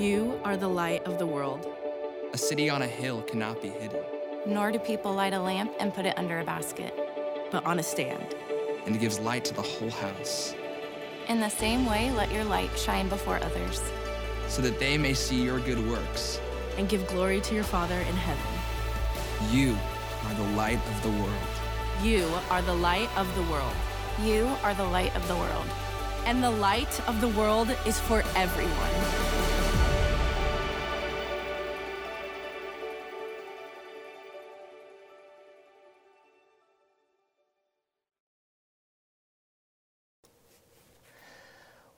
You are the light of the world. A city on a hill cannot be hidden. Nor do people light a lamp and put it under a basket, but on a stand. And it gives light to the whole house. In the same way, let your light shine before others, so that they may see your good works and give glory to your Father in heaven. You are the light of the world. You are the light of the world. You are the light of the world. And the light of the world is for everyone.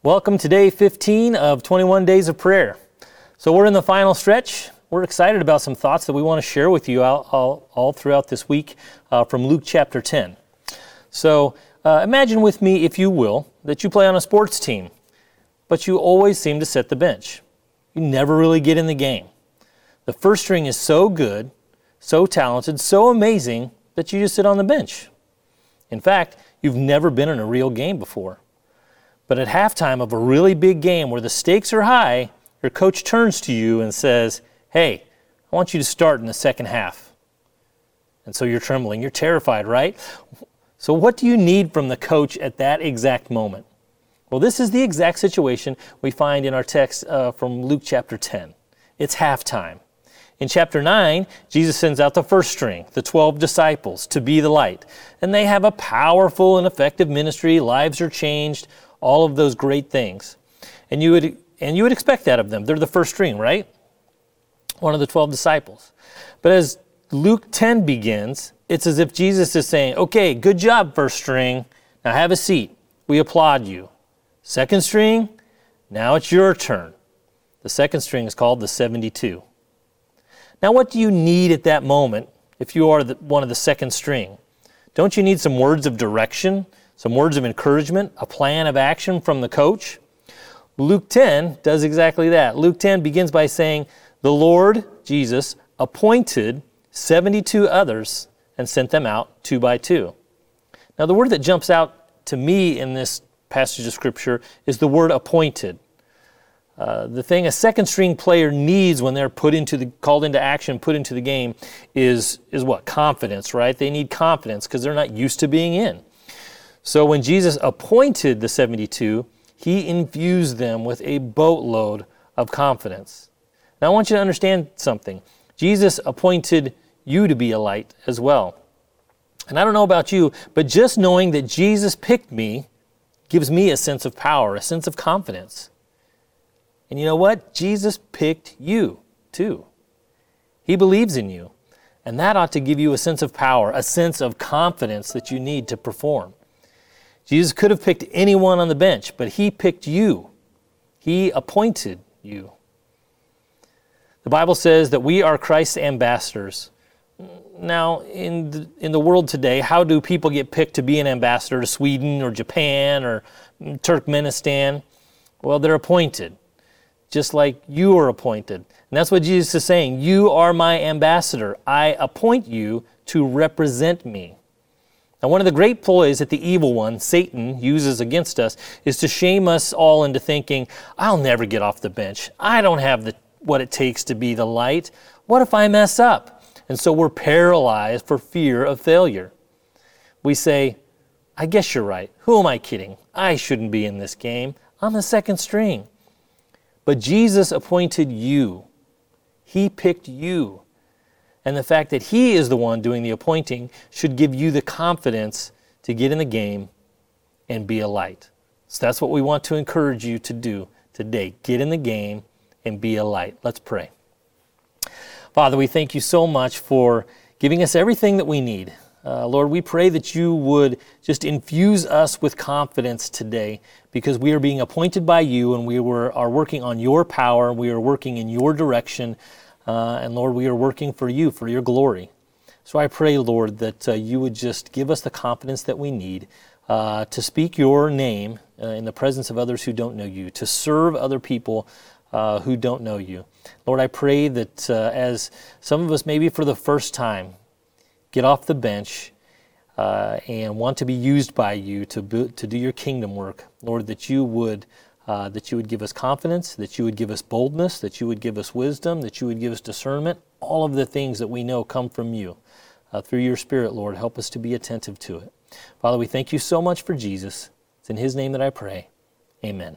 Welcome to day 15 of 21 Days of Prayer. So, we're in the final stretch. We're excited about some thoughts that we want to share with you all, all, all throughout this week uh, from Luke chapter 10. So, uh, imagine with me, if you will, that you play on a sports team, but you always seem to sit the bench. You never really get in the game. The first string is so good, so talented, so amazing that you just sit on the bench. In fact, you've never been in a real game before. But at halftime of a really big game where the stakes are high, your coach turns to you and says, Hey, I want you to start in the second half. And so you're trembling. You're terrified, right? So, what do you need from the coach at that exact moment? Well, this is the exact situation we find in our text uh, from Luke chapter 10. It's halftime. In chapter 9, Jesus sends out the first string, the 12 disciples, to be the light. And they have a powerful and effective ministry. Lives are changed all of those great things. And you would and you would expect that of them. They're the first string, right? One of the 12 disciples. But as Luke 10 begins, it's as if Jesus is saying, "Okay, good job first string. Now have a seat. We applaud you." Second string, now it's your turn. The second string is called the 72. Now, what do you need at that moment if you are the, one of the second string? Don't you need some words of direction? Some words of encouragement, a plan of action from the coach. Luke 10 does exactly that. Luke 10 begins by saying, The Lord, Jesus, appointed 72 others and sent them out two by two. Now, the word that jumps out to me in this passage of Scripture is the word appointed. Uh, the thing a second string player needs when they're put into the called into action, put into the game, is is what confidence, right? They need confidence because they're not used to being in. So when Jesus appointed the 72, he infused them with a boatload of confidence. Now I want you to understand something. Jesus appointed you to be a light as well. And I don't know about you, but just knowing that Jesus picked me gives me a sense of power, a sense of confidence. And you know what? Jesus picked you too. He believes in you. And that ought to give you a sense of power, a sense of confidence that you need to perform. Jesus could have picked anyone on the bench, but he picked you. He appointed you. The Bible says that we are Christ's ambassadors. Now, in the, in the world today, how do people get picked to be an ambassador to Sweden or Japan or Turkmenistan? Well, they're appointed, just like you are appointed. And that's what Jesus is saying. You are my ambassador. I appoint you to represent me. Now, one of the great ploys that the evil one, Satan, uses against us is to shame us all into thinking, I'll never get off the bench. I don't have the, what it takes to be the light. What if I mess up? And so we're paralyzed for fear of failure. We say, I guess you're right. Who am I kidding? I shouldn't be in this game. I'm the second string. But Jesus appointed you, He picked you. And the fact that He is the one doing the appointing should give you the confidence to get in the game and be a light. So that's what we want to encourage you to do today. Get in the game and be a light. Let's pray. Father, we thank you so much for giving us everything that we need. Uh, Lord, we pray that you would just infuse us with confidence today because we are being appointed by you and we were, are working on your power. We are working in your direction. Uh, and Lord, we are working for you, for your glory. So I pray, Lord, that uh, you would just give us the confidence that we need uh, to speak your name uh, in the presence of others who don't know you, to serve other people uh, who don't know you. Lord, I pray that uh, as some of us, maybe for the first time, get off the bench and want to be used by you to, to do your kingdom work, Lord, that you would uh, that you would give us confidence, that you would give us boldness, that you would give us wisdom, that you would give us discernment, all of the things that we know come from you. Uh, through your Spirit, Lord, help us to be attentive to it. Father, we thank you so much for Jesus. It's in his name that I pray. Amen.